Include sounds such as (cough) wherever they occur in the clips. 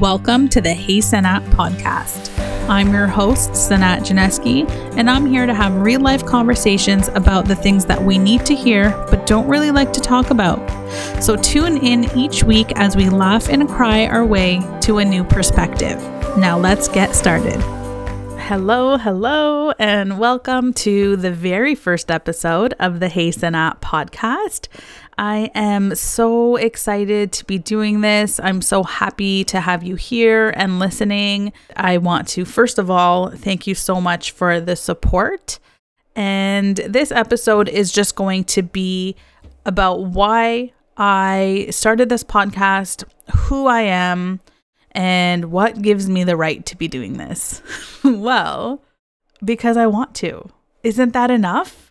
Welcome to the Hey Sanaa podcast. I'm your host, Sanaa Janeski, and I'm here to have real life conversations about the things that we need to hear but don't really like to talk about. So tune in each week as we laugh and cry our way to a new perspective. Now let's get started. Hello, hello, and welcome to the very first episode of the Hey Sanaa podcast. I am so excited to be doing this. I'm so happy to have you here and listening. I want to, first of all, thank you so much for the support. And this episode is just going to be about why I started this podcast, who I am, and what gives me the right to be doing this. (laughs) well, because I want to. Isn't that enough?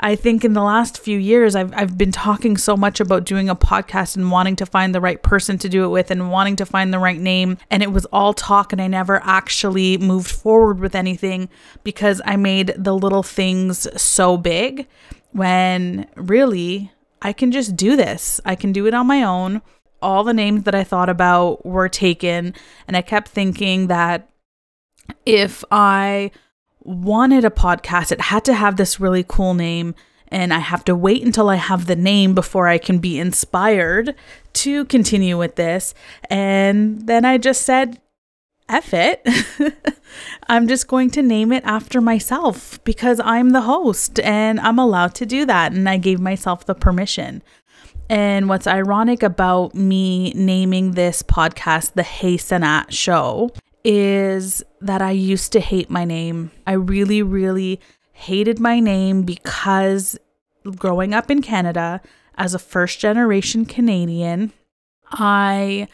I think in the last few years, I've, I've been talking so much about doing a podcast and wanting to find the right person to do it with and wanting to find the right name. And it was all talk, and I never actually moved forward with anything because I made the little things so big when really I can just do this. I can do it on my own. All the names that I thought about were taken, and I kept thinking that if I wanted a podcast, it had to have this really cool name. And I have to wait until I have the name before I can be inspired to continue with this. And then I just said, F it. (laughs) I'm just going to name it after myself because I'm the host and I'm allowed to do that. And I gave myself the permission. And what's ironic about me naming this podcast the Hey Sanaa Show is that I used to hate my name. I really, really hated my name because growing up in Canada as a first generation Canadian, I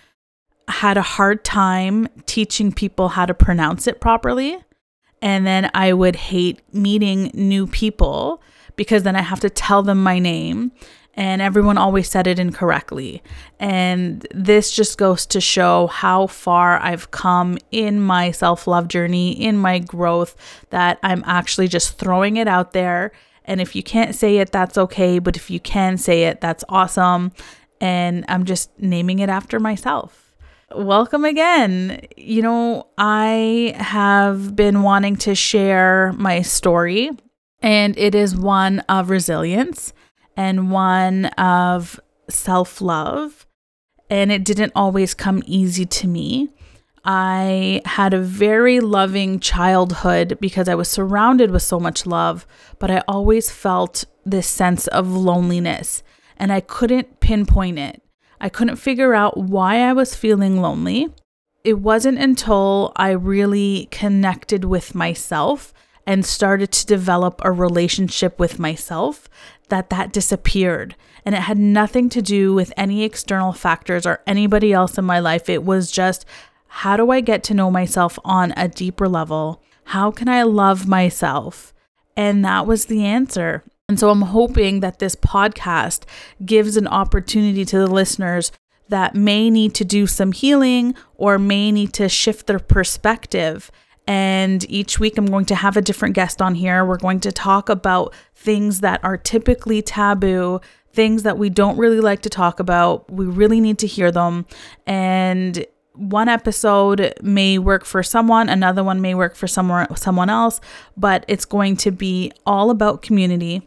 had a hard time teaching people how to pronounce it properly. And then I would hate meeting new people because then I have to tell them my name and everyone always said it incorrectly. And this just goes to show how far I've come in my self love journey, in my growth, that I'm actually just throwing it out there. And if you can't say it, that's okay. But if you can say it, that's awesome. And I'm just naming it after myself. Welcome again. You know, I have been wanting to share my story, and it is one of resilience and one of self love. And it didn't always come easy to me. I had a very loving childhood because I was surrounded with so much love, but I always felt this sense of loneliness and I couldn't pinpoint it. I couldn't figure out why I was feeling lonely. It wasn't until I really connected with myself and started to develop a relationship with myself that that disappeared. And it had nothing to do with any external factors or anybody else in my life. It was just how do i get to know myself on a deeper level? How can i love myself? And that was the answer. And so i'm hoping that this podcast gives an opportunity to the listeners that may need to do some healing or may need to shift their perspective and each week, I'm going to have a different guest on here. We're going to talk about things that are typically taboo, things that we don't really like to talk about. We really need to hear them. And one episode may work for someone, another one may work for someone someone else, but it's going to be all about community,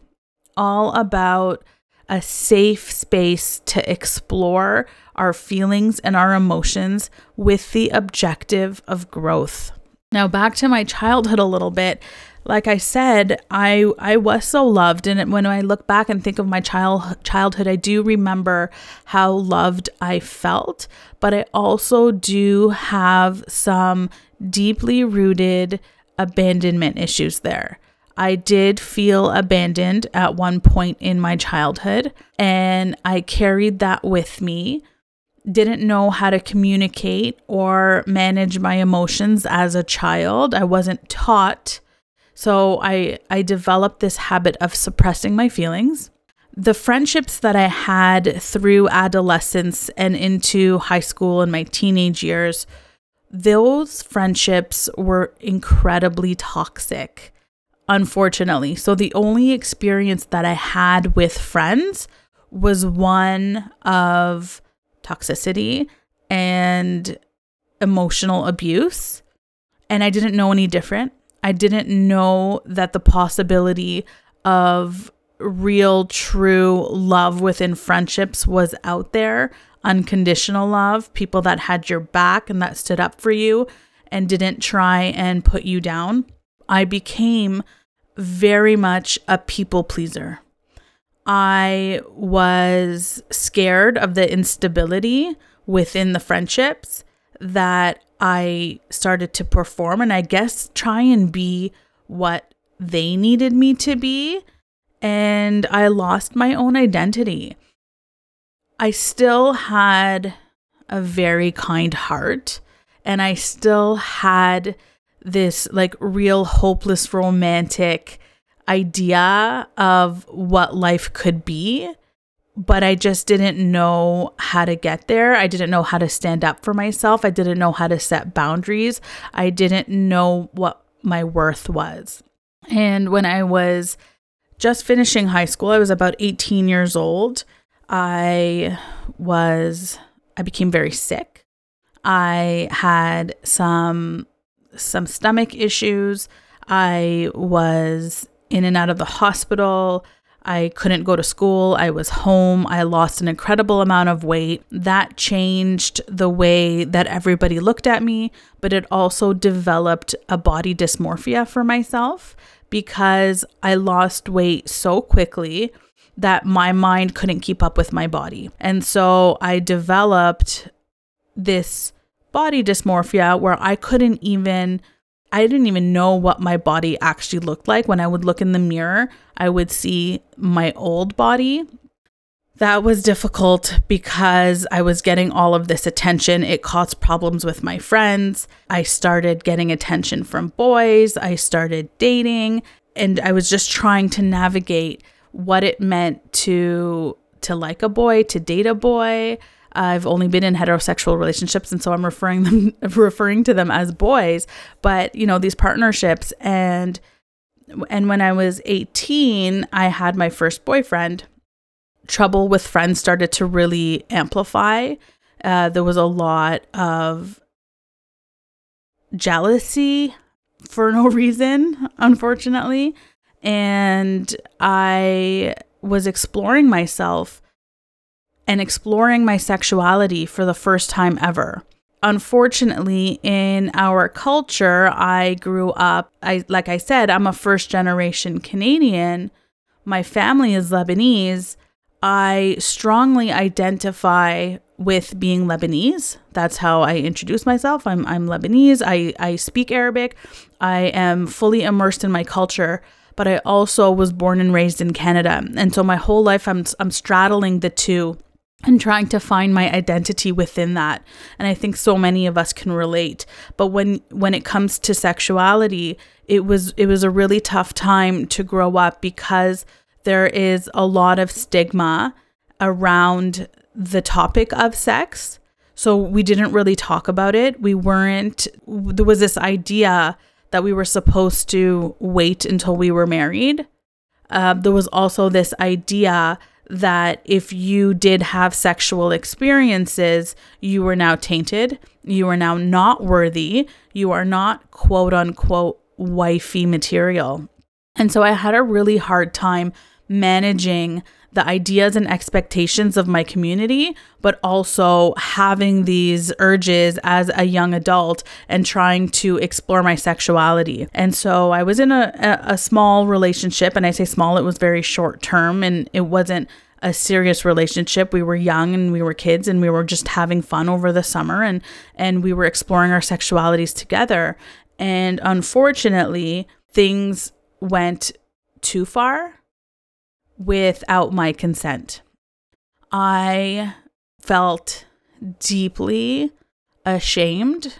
all about a safe space to explore our feelings and our emotions with the objective of growth. Now back to my childhood a little bit. Like I said, I I was so loved and when I look back and think of my child childhood, I do remember how loved I felt, but I also do have some deeply rooted abandonment issues there. I did feel abandoned at one point in my childhood, and I carried that with me didn't know how to communicate or manage my emotions as a child. I wasn't taught. So I I developed this habit of suppressing my feelings. The friendships that I had through adolescence and into high school and my teenage years, those friendships were incredibly toxic, unfortunately. So the only experience that I had with friends was one of toxicity and emotional abuse and I didn't know any different. I didn't know that the possibility of real, true love within friendships was out there unconditional love, people that had your back and that stood up for you and didn't try and put you down. I became very much a people pleaser. I was scared of the instability within the friendships that I started to perform and I guess try and be what they needed me to be. And I lost my own identity. I still had a very kind heart and I still had this like real hopeless romantic idea of what life could be but I just didn't know how to get there. I didn't know how to stand up for myself. I didn't know how to set boundaries. I didn't know what my worth was. And when I was just finishing high school, I was about 18 years old. I was I became very sick. I had some some stomach issues. I was in and out of the hospital. I couldn't go to school. I was home. I lost an incredible amount of weight. That changed the way that everybody looked at me, but it also developed a body dysmorphia for myself because I lost weight so quickly that my mind couldn't keep up with my body. And so I developed this body dysmorphia where I couldn't even I didn't even know what my body actually looked like. When I would look in the mirror, I would see my old body. That was difficult because I was getting all of this attention. It caused problems with my friends. I started getting attention from boys. I started dating, and I was just trying to navigate what it meant to to like a boy, to date a boy. I've only been in heterosexual relationships, and so I'm referring them (laughs) referring to them as boys. But you know these partnerships, and and when I was 18, I had my first boyfriend. Trouble with friends started to really amplify. Uh, there was a lot of jealousy for no (laughs) reason, unfortunately. And I was exploring myself and exploring my sexuality for the first time ever. Unfortunately, in our culture, I grew up, I like I said, I'm a first generation Canadian. My family is Lebanese. I strongly identify with being Lebanese. That's how I introduce myself. I'm I'm Lebanese. I I speak Arabic. I am fully immersed in my culture but I also was born and raised in Canada. And so my whole life I'm I'm straddling the two and trying to find my identity within that. And I think so many of us can relate. But when when it comes to sexuality, it was it was a really tough time to grow up because there is a lot of stigma around the topic of sex. So we didn't really talk about it. We weren't there was this idea that we were supposed to wait until we were married. Uh, there was also this idea that if you did have sexual experiences, you were now tainted, you are now not worthy, you are not quote unquote wifey material. And so I had a really hard time managing the ideas and expectations of my community, but also having these urges as a young adult and trying to explore my sexuality. And so I was in a, a, small relationship, and I say small, it was very short term and it wasn't a serious relationship. We were young and we were kids and we were just having fun over the summer and and we were exploring our sexualities together. And unfortunately, things went too far without my consent. I felt deeply ashamed.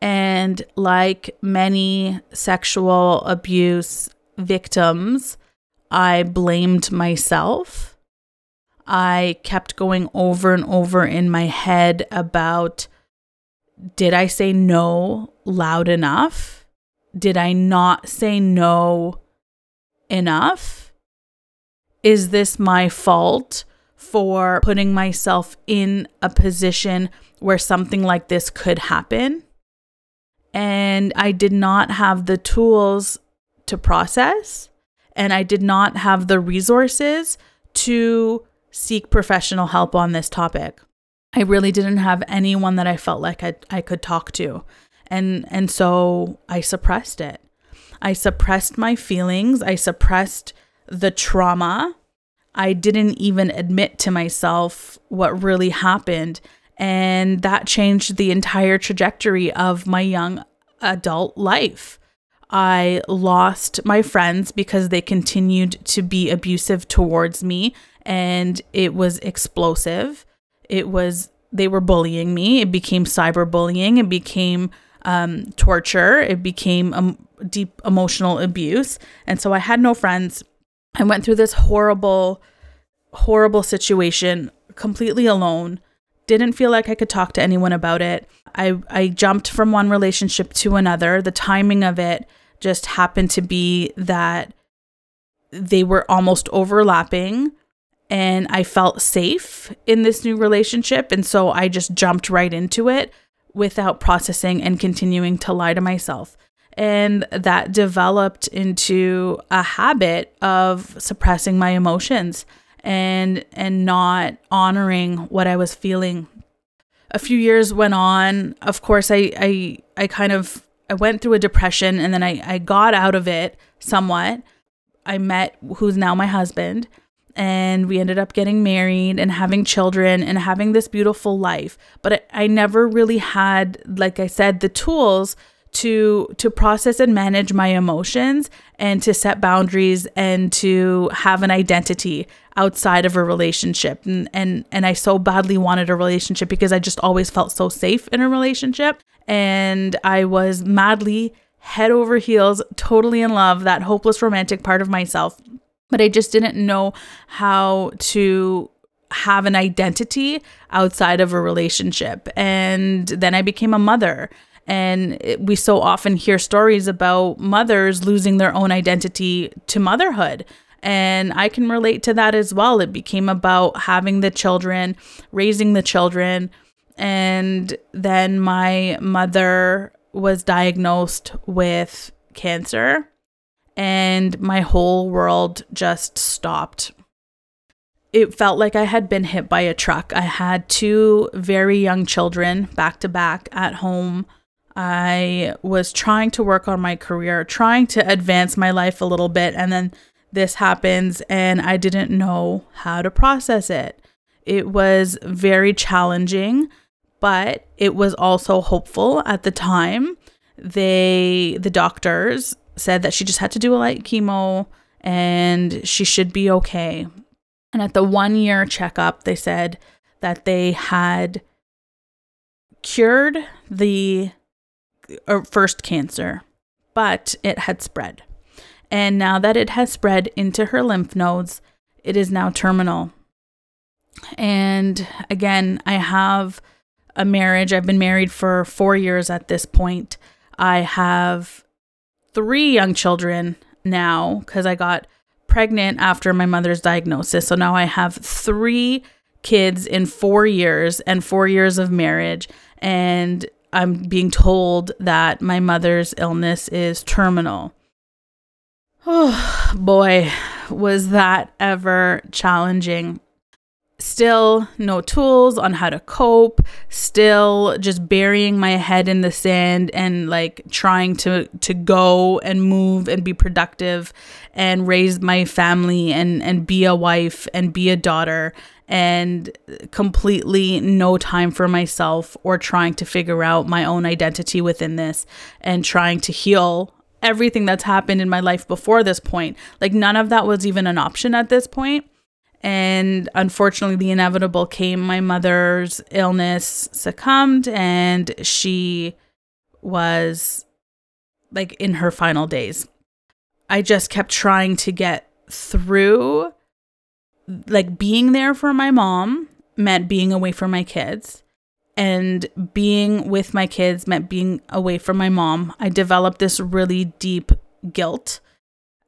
And like many sexual abuse victims, I blamed myself. I kept going over and over in my head about did I say no loud enough? Did I not say no enough? Is this my fault for putting myself in a position where something like this could happen. And I did not have the tools to process, and I did not have the resources to seek professional help on this topic. I really didn't have anyone that I felt like I, I could talk to. And and so I suppressed it. I suppressed my feelings. I suppressed the trauma. I didn't even admit to myself what really happened. And that changed the entire trajectory of my young adult life. I lost my friends because they continued to be abusive towards me and it was explosive. It was, they were bullying me. It became cyberbullying. It became um, torture. It became um, deep emotional abuse. And so I had no friends. I went through this horrible, horrible situation completely alone. Didn't feel like I could talk to anyone about it. I, I jumped from one relationship to another. The timing of it just happened to be that they were almost overlapping and I felt safe in this new relationship. And so I just jumped right into it without processing and continuing to lie to myself. And that developed into a habit of suppressing my emotions and and not honoring what I was feeling. A few years went on. Of course, I I I kind of I went through a depression and then I, I got out of it somewhat. I met who's now my husband and we ended up getting married and having children and having this beautiful life but I, never really had like i said the tools to to process and manage my emotions and to set boundaries and to have an identity outside of a relationship and and and I so badly wanted a relationship because I just always felt so safe in a relationship and I was madly head over heels totally in love that hopeless romantic part of myself but I just didn't know how to have an identity outside of a relationship. And then I became a mother. And we so often hear stories about mothers losing their own identity to motherhood. And I can relate to that as well. It became about having the children, raising the children. And then my mother was diagnosed with cancer and my whole world just stopped. It felt like I had been hit by a truck. I had two very young children back to back at home. I was trying to work on my career, trying to advance my life a little bit, and then this happens, and I didn't know how to process it. It was very challenging, but it was also hopeful at the time. They, the doctors, said that she just had to do a light chemo and she should be okay. And at the one year checkup, they said that they had cured the Uh, first cancer, but it had spread. And now that it has spread into her lymph nodes, it is now terminal. And again, I have a marriage. I've been married for four years at this point. I have three young children now because I got pregnant after my mother's diagnosis. So now I have three kids in four years and four years of marriage. And I'm being told that my mother's illness is terminal. Oh boy, was that ever challenging still no tools on how to cope, still just burying my head in the sand and like trying to to go and move and be productive and raise my family and and be a wife and be a daughter and completely no time for myself or trying to figure out my own identity within this and trying to heal everything that's happened in my life before this point. Like none of that was even an option at this point. and unfortunately, the inevitable came. My mother's illness succumbed, and she was like in her final days. I just kept trying to get through, like being there for my mom meant being away from my kids. And being with my kids meant being away from my mom. I developed this really deep guilt,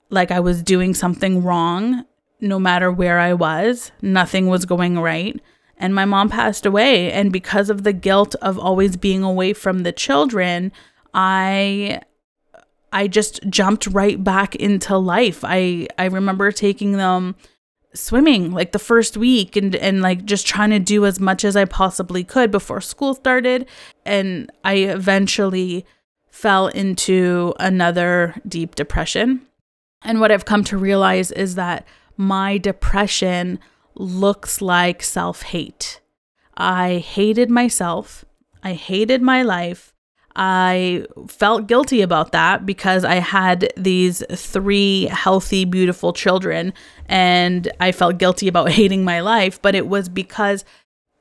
like I was doing something wrong no matter where I was, nothing was going right. and my mom passed away. And because of the guilt of always being away from the children, I I just jumped right back into life. I I remember taking them swimming like the first week and and like just trying to do as much as I possibly could before school started and I eventually fell into another deep depression. And what I've come to realize is that my depression looks like self-hate. I hated myself. I hated my life. I felt guilty about that because I had these three healthy, beautiful children and I felt guilty about (laughs) hating my life. But it was because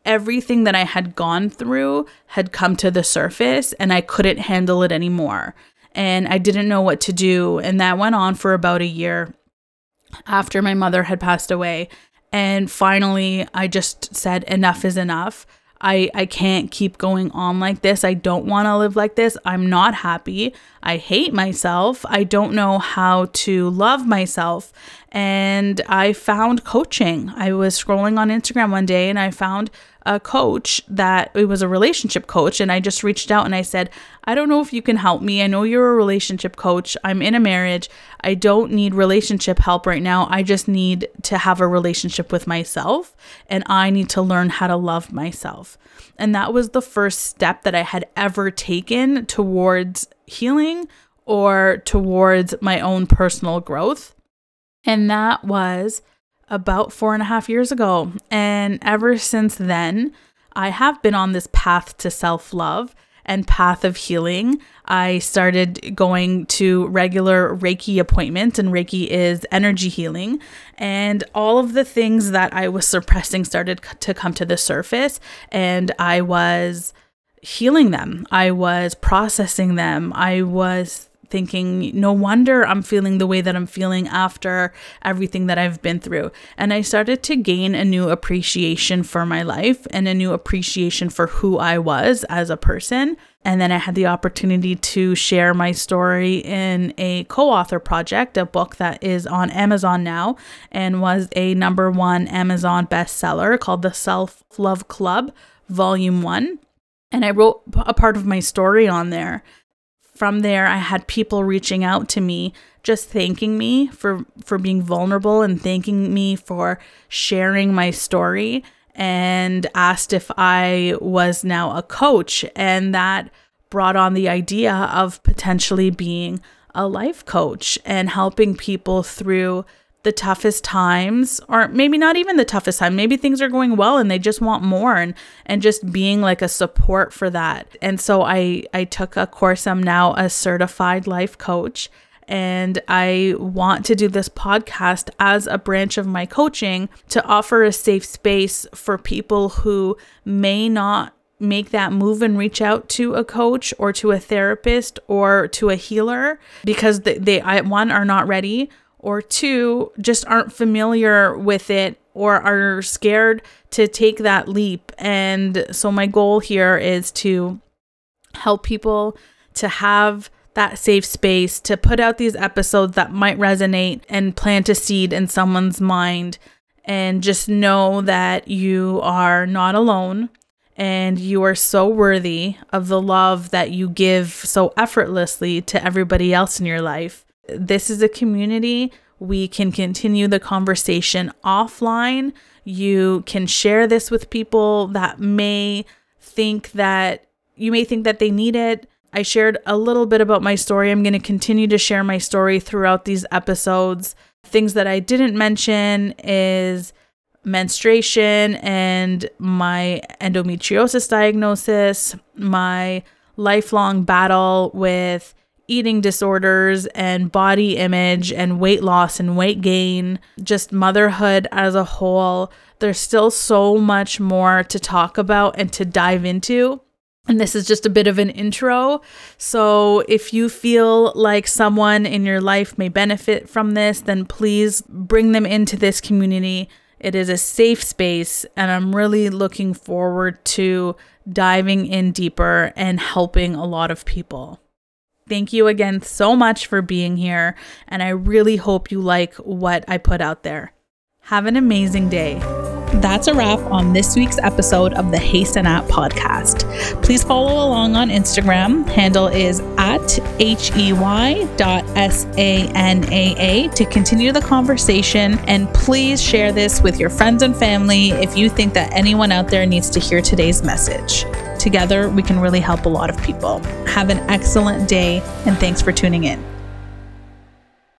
everything that I had gone through had come to the surface and I couldn't handle it anymore. And I didn't know what to do. And that went on for about a year after my mother had passed away. And finally, I just said, enough is enough. I, I can't keep going on like this. I don't want to live like this. I'm not happy. I hate myself. I don't know how to love myself. And I found coaching. I was scrolling on Instagram one day and I found a coach that it was a relationship coach and I just reached out and I said, "I don't know if you can help me. I know you're a relationship coach. I'm in a marriage. I don't need relationship help right now. I just need to have a relationship with myself and I need to learn how to love myself." And that was the first step that I had ever taken towards healing or towards my own personal growth. And that was about four and a half years ago. And ever since then, I have been on this path to self love and path of healing. I started going to regular Reiki appointments, and Reiki is energy healing. And all of the things that I was suppressing started to come to the surface, and I was healing them. I was processing them. I was thinking, no wonder I'm feeling the way that I'm feeling after everything that I've been through. And I started to gain a new appreciation for my life and a new appreciation for who I was as a person. And then I had the opportunity to share my story in a co author project, a book that is on Amazon now and was a number one Amazon bestseller called The Self Love Club, Volume One. And I wrote a part of my story on there from there i had people reaching out to me just thanking me for for being vulnerable and thanking me for sharing my story and asked if i was now a coach. And that brought on the idea of potentially being a life coach and helping people through the toughest times or maybe not even the toughest time maybe things are going well and they just want more and and just being like a support for that. And so i i took a course. I'm now a certified life coach and I want to do this podcast as a branch of my coaching to offer a safe space for people who may not make that move and reach out to a coach or to a therapist or to a healer because they, they I, one are not ready or two, just aren't familiar with it or are scared to take that leap. And so, my goal here is to help people to have that safe space to put out these episodes that might resonate and plant a seed in someone's mind and just know that you are not alone and you are so worthy of the love that you give so effortlessly to everybody else in your life this is a community. We can continue the conversation offline. You can share this with people that may think that you may think that they need it. I shared a little bit about my story. I'm going to continue to share my story throughout these episodes. Things that I didn't mention is menstruation and my endometriosis diagnosis, my lifelong battle with eating disorders and body image and weight loss and weight gain, just motherhood as a whole. There's still so much more to talk about and to dive into. And this is just a bit of an intro. So, if you feel like someone in your life may benefit from this, then please bring them into this community. It is a safe space, and I'm really looking forward to diving in deeper and helping a lot of people. Thank you again so much for being here, and I really hope you like what I put out there. Have an amazing day. That's a wrap on this week's episode of the Hey Sanaa podcast. Please follow along on Instagram. Handle is at hey dot s a n a a to continue the conversation. And please share this with your friends and family if you think that anyone out there needs to hear today's message. Together, we can really help a lot of people. Have an excellent day, and thanks for tuning in.